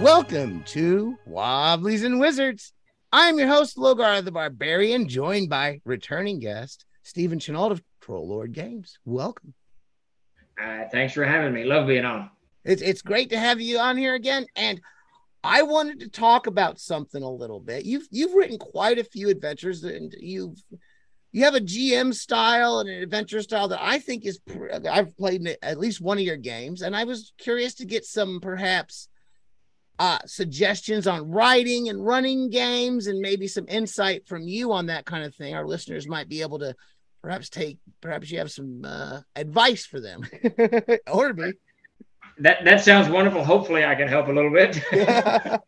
welcome to Wobblies and Wizards. I'm your host, Logar the Barbarian, joined by returning guest Stephen Chenault of Troll Lord Games. Welcome. Uh, thanks for having me. Love being on. It's it's great to have you on here again. And I wanted to talk about something a little bit. You've you've written quite a few adventures, and you've you have a GM style and an adventure style that I think is. I've played at least one of your games, and I was curious to get some perhaps uh, suggestions on writing and running games, and maybe some insight from you on that kind of thing. Our listeners might be able to perhaps take. Perhaps you have some uh, advice for them, or me that that sounds wonderful. Hopefully, I can help a little bit.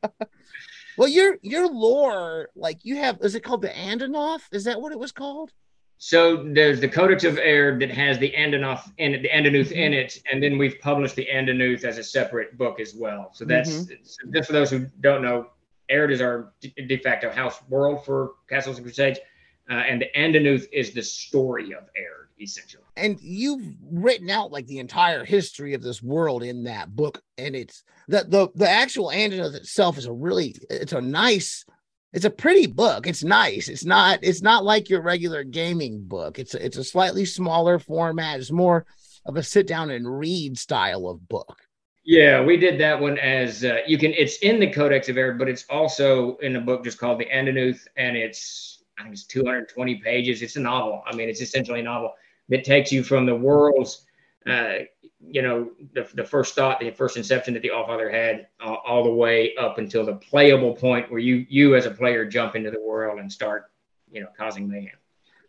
well, your your lore, like you have, is it called the Andanoth? Is that what it was called? So there's the Codex of Aihrde that has the Andanoth in it, the Andanuth mm-hmm. in it, and then we've published the Andanuth as a separate book as well. So that's mm-hmm. just for those who don't know, Aihrde is our de facto house world for Castles and Crusades, uh, and the Andanuth is the story of Aihrde essentially. And you've written out like the entire history of this world in that book, and it's the the the actual Andanuth itself is a really it's a nice it's a pretty book. It's nice. It's not it's not like your regular gaming book. It's a, it's a slightly smaller format. It's more of a sit down and read style of book. Yeah, we did that one as uh, you can. It's in the Codex of Aihrde, but it's also in a book just called the Andanuth, and it's I think it's 220 pages. It's a novel. I mean, it's essentially a novel that takes you from the world's, uh, you know, the, the first thought, the first inception that the Allfather had, uh, all the way up until the playable point where you you as a player jump into the world and start, you know, causing mayhem.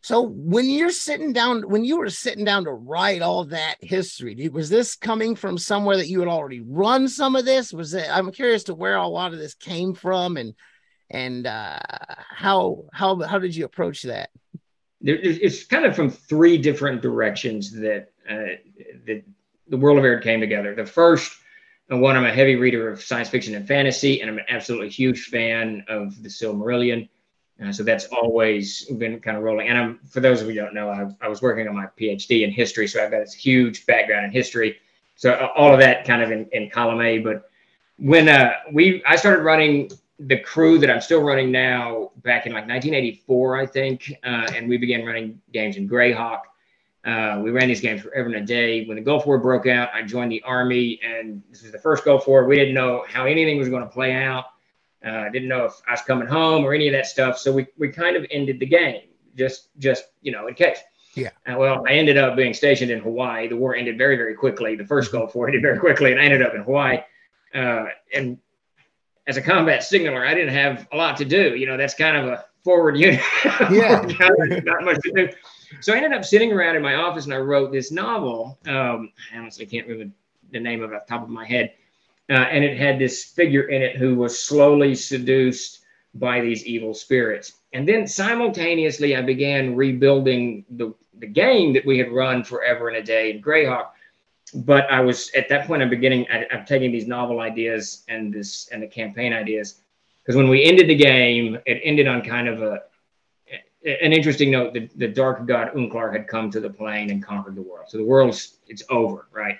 So when you're sitting down, when you were sitting down to write all that history, was this coming from somewhere that you had already run some of this? Was it? I'm curious to where a lot of this came from and and uh, how how how did you approach that? it's kind of from three different directions that uh, the, the world of Aihrde came together. The first one, I'm a heavy reader of science fiction and fantasy, and I'm an absolutely huge fan of the Silmarillion. Uh, so that's always been kind of rolling. And I'm, for those of you who don't know, I, I was working on my PhD in history, so I've got this huge background in history. So uh, all of that kind of in, in column A. But when uh, we, I started running the crew that I'm still running now back in like 1984, I think, uh, and we began running games in Greyhawk. Uh, we ran these games forever and a day. When the Gulf War broke out, I joined the Army, and this was the first Gulf War. We didn't know how anything was going to play out. Uh, didn't know if I was coming home or any of that stuff. So we, we kind of ended the game, just just you know, in case. Yeah. Uh, well, I ended up being stationed in Hawaii. The war ended very very quickly. The first Gulf War ended very quickly, and I ended up in Hawaii. Uh, and as a combat signaler, I didn't have a lot to do. You know, that's kind of a forward unit. Yeah. not much to do. So I ended up sitting around in my office and I wrote this novel. Um, I honestly can't remember the name of it off the top of my head. Uh, and it had this figure in it who was slowly seduced by these evil spirits. And then simultaneously, I began rebuilding the, the game that we had run forever and a day in Greyhawk but I was at that point. I'm beginning. I, am taking these novel ideas and this and the campaign ideas because when we ended the game, it ended on kind of a an interesting note. The, the dark god Unklar had come to the plane and conquered the world. So the world's it's over, right?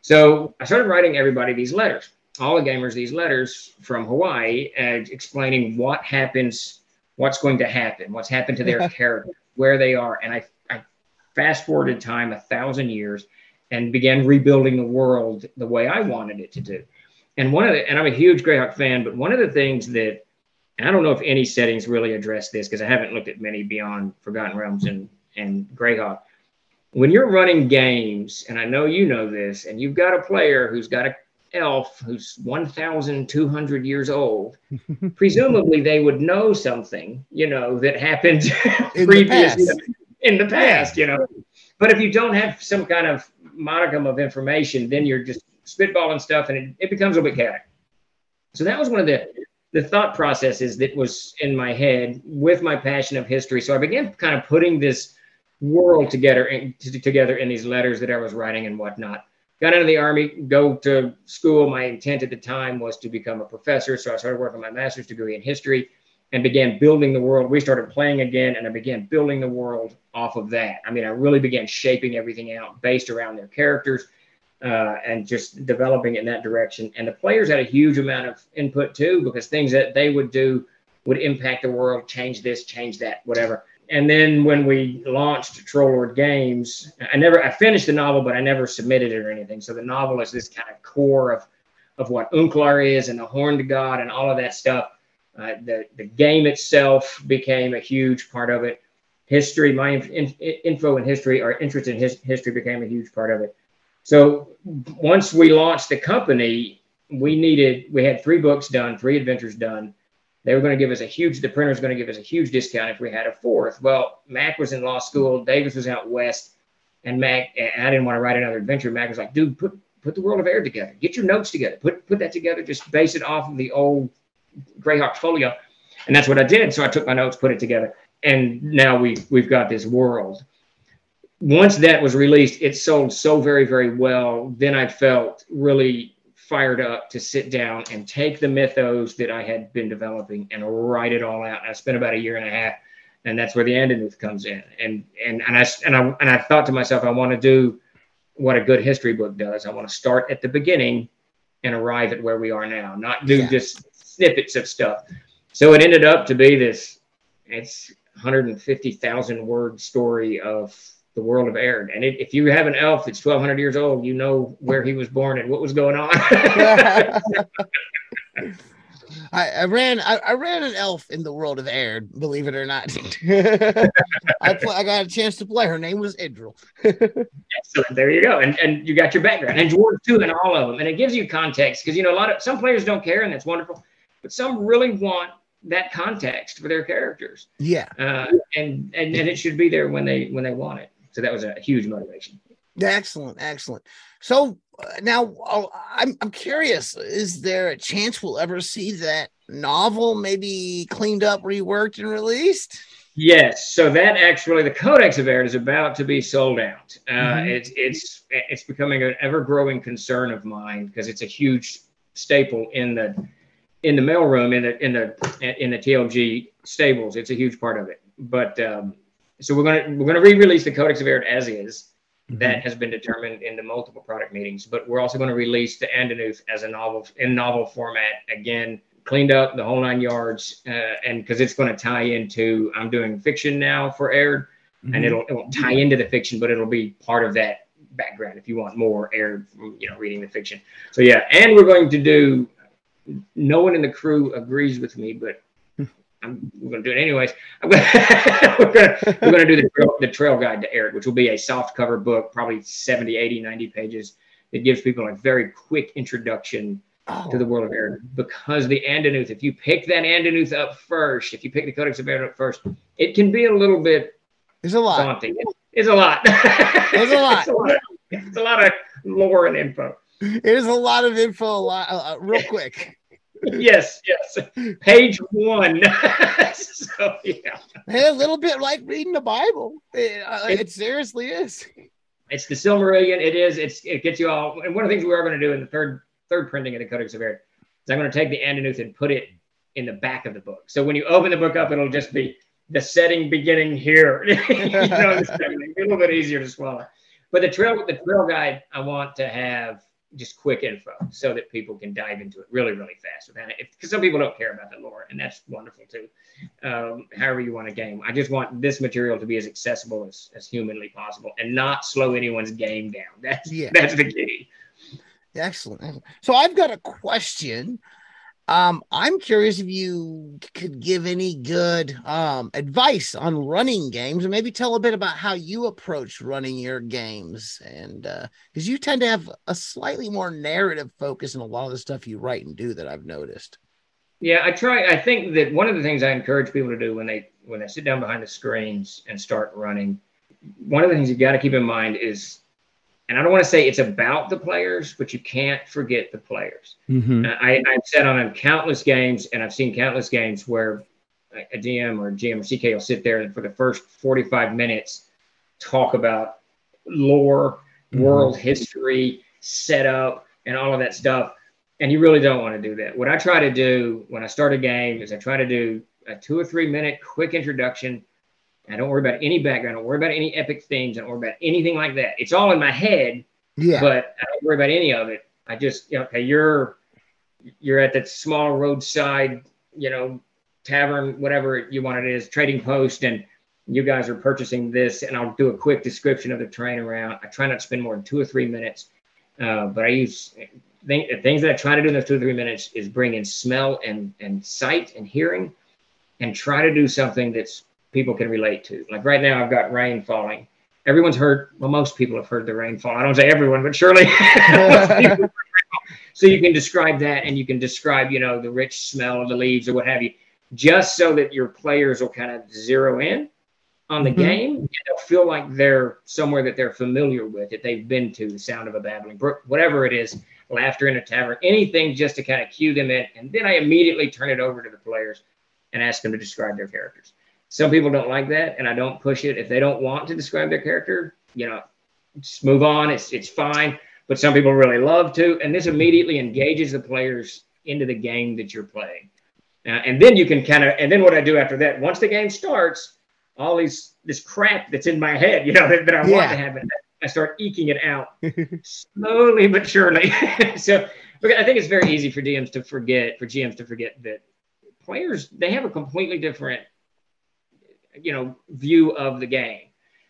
So I started writing everybody these letters, all the gamers these letters from Hawaii, and explaining what happens, what's going to happen, what's happened to their character, where they are, and I, I fast forwarded time a thousand years and began rebuilding the world the way I wanted it to do. And one of the, and I'm a huge Greyhawk fan, but one of the things that, I don't know if any settings really address this because I haven't looked at many beyond Forgotten Realms and, and Greyhawk. When you're running games, and I know you know this, and you've got a player who's got a elf who's 1,200 years old, presumably they would know something, you know, that happened in previous, the in the past, you know. But if you don't have some kind of modicum of information, then you're just spitballing stuff and it, it becomes a bit chaotic. So that was one of the the thought processes that was in my head with my passion of history. So I began kind of putting this world together in, together in these letters that I was writing and whatnot. Got into the army, go to school. My intent at the time was to become a professor, so I started working my master's degree in history and began building the world. We started playing again, and I began building the world off of that. I mean, I really began shaping everything out based around their characters. Uh, and just developing in that direction. And the players had a huge amount of input too, because things that they would do would impact the world, change this, change that, whatever. And then when we launched Troll Lord Games, I never I finished the novel, but I never submitted it or anything. So the novel is this kind of core of of what Unklar is and the Horned God and all of that stuff. Uh, the the game itself became a huge part of it. History, my in, info and history or interest in his, history became a huge part of it. So once we launched the company, we needed we had three books done, three adventures done they were going to give us a huge, the printer was going to give us a huge discount if we had a fourth. Well, Mac was in law school, Davis was out west, and Mac, I didn't want to write another adventure. Mac was like, dude, put put the world of Aihrde together. Get your notes together. Put put that together. Just base it off of the old Greyhawk folio. And that's what I did. So I took my notes, put it together, and now we we've got this world. Once that was released, it sold so very, very well. Then I felt really fired up to sit down and take the mythos that I had been developing and write it all out. And I spent about a year and a half, and that's where the Andanuth comes in. And and and I and I and I thought to myself, I want to do what a good history book does. I want to start at the beginning and arrive at where we are now, not do yeah. just snippets of stuff. So it ended up to be this. It's 150,000 word story of the world of Aihrde. And it, if you have an elf that's 1200 years old, you know where he was born and what was going on. I, I, ran I, I, ran an elf in the world of Aihrde, believe it or not. I play, I got a chance to play. Her name was Idril. so there you go. And and you got your background and dwarves too and all of them. And it gives you context because you know a lot of some players don't care and that's wonderful, but some really want that context for their characters. Yeah. Uh, and, and and it should be there when they when they want it. So that was a huge motivation. Excellent, excellent. So uh, now uh, I'm I'm curious: is there a chance we'll ever see that novel maybe cleaned up, reworked, and released? Yes. So that actually, the Codex of Aihrde is about to be sold out. Uh, mm-hmm. It's it's it's becoming an ever growing concern of mine because it's a huge staple in the in the mailroom in the in the in the TLG stables. It's a huge part of it. But um, so we're gonna we're gonna re-release the Codex of Aihrde as is. Mm-hmm. That has been determined in the multiple product meetings, but we're also going to release the Andanuth as a novel in novel format again, cleaned up the whole nine yards, uh, and because it's going to tie into I'm doing fiction now for Aihrde, mm-hmm. and it'll it won't tie into the fiction, but it'll be part of that background if you want more Aihrde, you know, reading the fiction. So yeah, and we're going to do. No one in the crew agrees with me, but I'm, we're going to do it anyways. we're going to do the trail, the trail guide to Aihrde, which will be a soft cover book, probably 70, 80, 90 pages. It gives people a very quick introduction oh. to the world of Aihrde because the Andanuth, if you pick that Andanuth up first, if you pick the Codex of Aihrde up first, it can be a little bit it's a lot. daunting. It's a lot. It's a lot. it's, a lot of, it's a lot of lore and info. It is a lot of info, a lot, uh, uh real quick yes, yes. Page one. so yeah. Hey, a little bit like reading the Bible. It, uh, it, it, seriously is. It's the Silmarillion. It is. It's it gets you all. And one of the things we are going to do in the third third printing of the Codex of Aihrde is I'm going to take the Andanuth and put it in the back of the book. So when you open the book up, it'll just be the setting beginning here. you know, a little bit easier to swallow. But the trail the trail guide, I want to have just quick info so that people can dive into it really, really fast. Without it, because some people don't care about the lore, and that's wonderful too. Um, however, you want a game, I just want this material to be as accessible as, as humanly possible and not slow anyone's game down. That's yeah. that's the key. Excellent. So I've got a question um, I'm curious if you could give any good um, advice on running games and maybe tell a bit about how you approach running your games. And because uh, you tend to have a slightly more narrative focus in a lot of the stuff you write and do that I've noticed. Yeah, I try. I think that one of the things I encourage people to do when they when they sit down behind the screens and start running, one of the things you've got to keep in mind is and I don't want to say it's about the players, but you can't forget the players. Mm-hmm. I, I've said on countless games, and I've seen countless games where a DM or GM or CK will sit there and for the first 45 minutes talk about lore, mm-hmm. world history, setup, and all of that stuff. And you really don't want to do that. What I try to do when I start a game is I try to do a two or three minute quick introduction I don't worry about any background. I don't worry about any epic themes. I don't worry about anything like that. It's all in my head, Yeah. But I don't worry about any of it. I just, you know, okay, you're you're at that small roadside, you know, tavern, whatever you want it is, trading post, and you guys are purchasing this, and I'll do a quick description of the terrain around. I try not to spend more than two or three minutes, uh, but I use things that I try to do in those two or three minutes is bring in smell and and sight and hearing, and try to do something that's people can relate to. Like right now, I've got rain falling. Everyone's heard. Well, most people have heard the rainfall. I don't say everyone, but surely. so you can describe that, and you can describe, you know, the rich smell of the leaves or what have you, just so that your players will kind of zero in on the mm-hmm. game. And they'll feel like they're somewhere that they're familiar with, that they've been to, the sound of a babbling brook, whatever it is, laughter in a tavern, anything just to kind of cue them in. And then I immediately turn it over to the players and ask them to describe their characters. Some people don't like that, and I don't push it. If they don't want to describe their character, you know, just move on. It's it's fine. But some people really love to, and this immediately engages the players into the game that you're playing. Uh, and then you can kind of, and then what I do after that, once the game starts, all these this crap that's in my head, you know, that, that I yeah. want to happen. I start eking it out slowly but surely. so I think it's very easy for DMs to forget, for GMs to forget that players they have a completely different, you know, view of the game.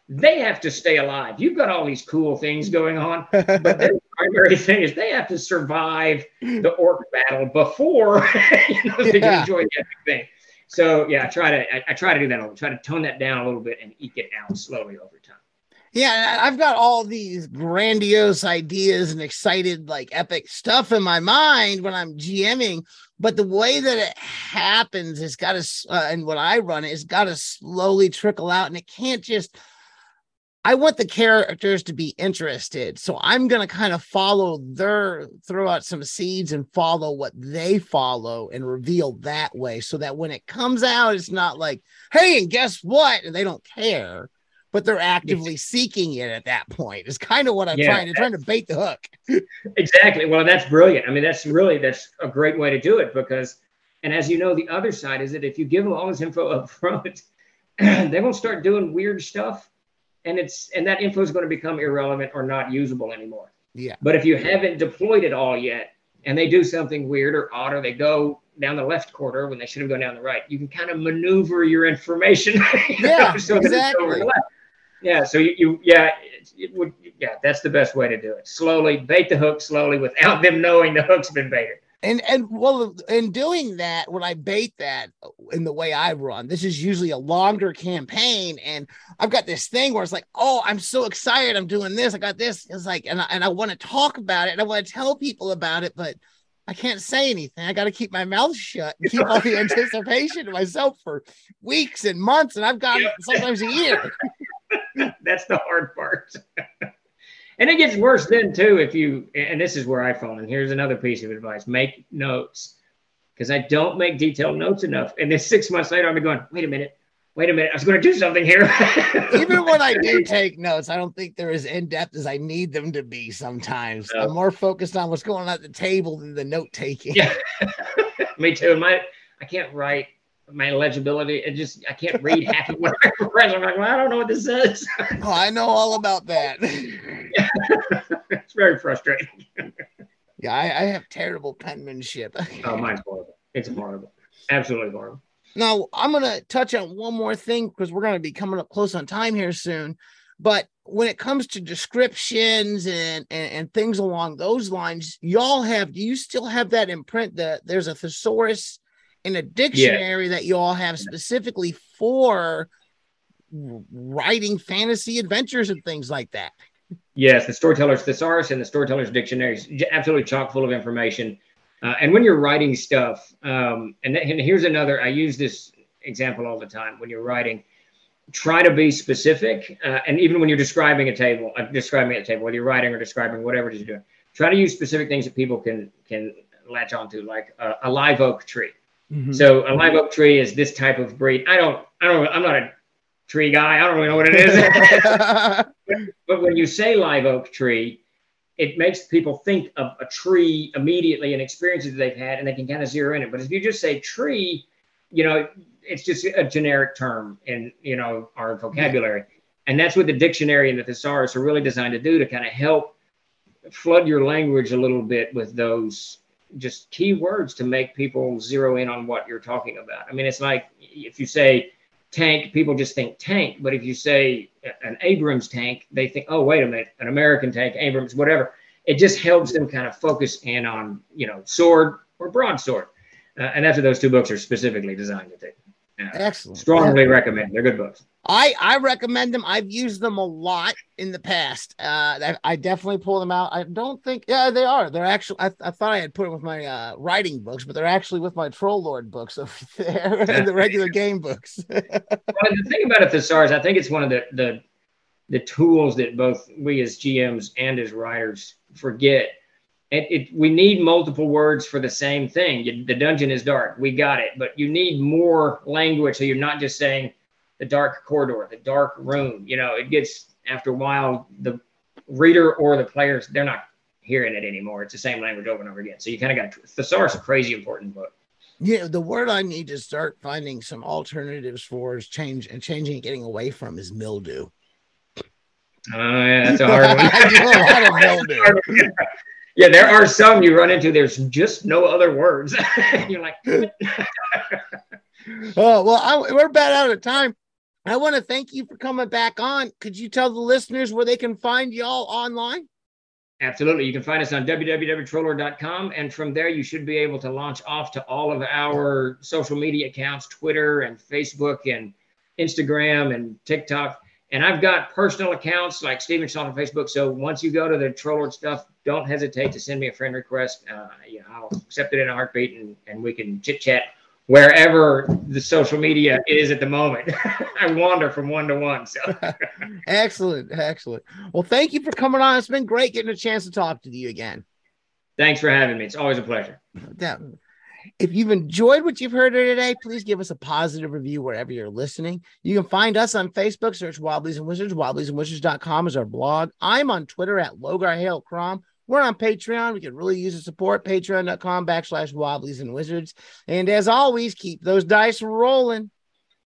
They have to stay alive. You've got all these cool things going on, but the primary thing is they have to survive the orc battle before you know, they can enjoy the epic thing. So yeah, I try to I, I try to do that. I try to tone that down a little bit and eke it out slowly over time. Yeah, I've got all these grandiose ideas and excited, like epic stuff in my mind when I'm GMing. But the way that it happens has got to, uh, and when I run it's got to slowly trickle out, and it can't just I want the characters to be interested. So I'm going to kind of follow their, throw out some seeds and follow what they follow and reveal that way so that when it comes out, it's not like, hey, and guess what? And they don't care, but they're actively seeking it at that point. Is kind of what I'm yeah, trying to trying to bait the hook. exactly. Well, that's brilliant. I mean, that's really, that's a great way to do it because, and as you know, the other side is that if you give them all this info up front, they won't start doing weird stuff and it's and that info is going to become irrelevant or not usable anymore. Yeah. But if you haven't deployed it all yet, and they do something weird or odd, or they go down the left quarter when they should have gone down the right, you can kind of maneuver your information. yeah, know, so exactly. Yeah. So you, you yeah, it, it would yeah, that's the best way to do it. Slowly bait the hook slowly without them knowing the hook's been baited. And and well, in doing that, when I bait that in the way I run, this is usually a longer campaign, and I've got this thing where it's like, oh, I'm so excited, I'm doing this, I got this. It's like, and I, and I want to talk about it, and I want to tell people about it, but I can't say anything. I got to keep my mouth shut and keep all the anticipation to myself for weeks and months, and I've got sometimes a year. That's the hard part. And it gets worse then too if you and this is where I fall. And here's another piece of advice: make notes because I don't make detailed notes enough. And then six months later, I'm going, wait a minute, wait a minute, I was going to do something here. Even when I do take notes, I don't think they're as in depth as I need them to be. Sometimes no. I'm more focused on what's going on at the table than the note taking. Yeah, me too. My I can't write my legibility. It just I can't read half of what I read. I'm like, well, I don't know what this says. oh, I know all about that. it's very frustrating. yeah, I, I, have terrible penmanship. oh, mine's horrible. It's horrible. Absolutely horrible. Now I'm gonna touch on one more thing because we're gonna be coming up close on time here soon. But when it comes to descriptions and, and, and things along those lines, y'all have do you still have that imprint that there's a thesaurus in a dictionary yeah. that you all have specifically for writing fantasy adventures and things like that. Yes, the storyteller's thesaurus and the storyteller's dictionary is absolutely chock full of information. Uh, and when you're writing stuff, um, and, th- and here's another, I use this example all the time. When you're writing, try to be specific. Uh, and even when you're describing a table, uh, describing a table, whether you're writing or describing whatever it is you're doing, try to use specific things that people can can latch onto, like a, a live oak tree. Mm-hmm. So a live oak tree is this type of breed. I don't, I don't, I'm not a tree guy. I don't really know what it is. but when you say live oak tree, it makes people think of a tree immediately and experiences they've had, and they can kind of zero in it. But if you just say tree, you know, it's just a generic term in you know our vocabulary, and that's what the dictionary and the thesaurus are really designed to do to kind of help flood your language a little bit with those just key words to make people zero in on what you're talking about. I mean, it's like if you say tank, people just think tank. But if you say an Abrams tank, they think, oh, wait a minute, an American tank, Abrams, whatever. It just helps them kind of focus in on, you know, sword or broadsword. Uh, and that's what those two books are specifically designed to do. Excellent. Strongly yeah. recommend. They're good books. I I recommend them. I've used them a lot in the past. Uh, I, definitely pull them out. I don't think. Yeah, they are. They're actually. I, I thought I had put them with my uh, writing books, but they're actually with my Troll Lord books over there, and the regular game books. well, the thing about a thesaurus, I think it's one of the the the tools that both we as GMs and as writers forget it, it, we need multiple words for the same thing. You, the dungeon is dark. We got it. But you need more language. So you're not just saying the dark corridor, the dark room. You know, it gets after a while, the reader or the players, they're not hearing it anymore. It's the same language over and over again. So you kind of got thesaurus a crazy important book. Yeah, the word I need to start finding some alternatives for is change and changing and getting away from is mildew. Oh yeah, that's a hard one. I do a lot yeah, there are some you run into. There's just no other words. You're like, oh well, I, we're about out of time. I want to thank you for coming back on. Could you tell the listeners where they can find y'all online? Absolutely. You can find us on www.trolllord.com. And from there, you should be able to launch off to all of our social media accounts Twitter and Facebook and Instagram and TikTok. And I've got personal accounts like Stephen Shaw on Facebook. So once you go to the Troll Lord stuff, don't hesitate to send me a friend request. Uh, you know, I'll accept it in a heartbeat and, and we can chit chat wherever the social media is at the moment. I wander from one to one. So excellent. Excellent. Well, thank you for coming on. It's been great getting a chance to talk to you again. Thanks for having me. It's always a pleasure. If you've enjoyed what you've heard today, please give us a positive review wherever you're listening. You can find us on Facebook, search Wobblies and Wizards. Wobbliesandwizards.com is our blog. I'm on Twitter at Logar Hail Crom. We're on Patreon. We could really use the support. Patreon.com backslash Wobblies and Wizards. And as always, keep those dice rolling.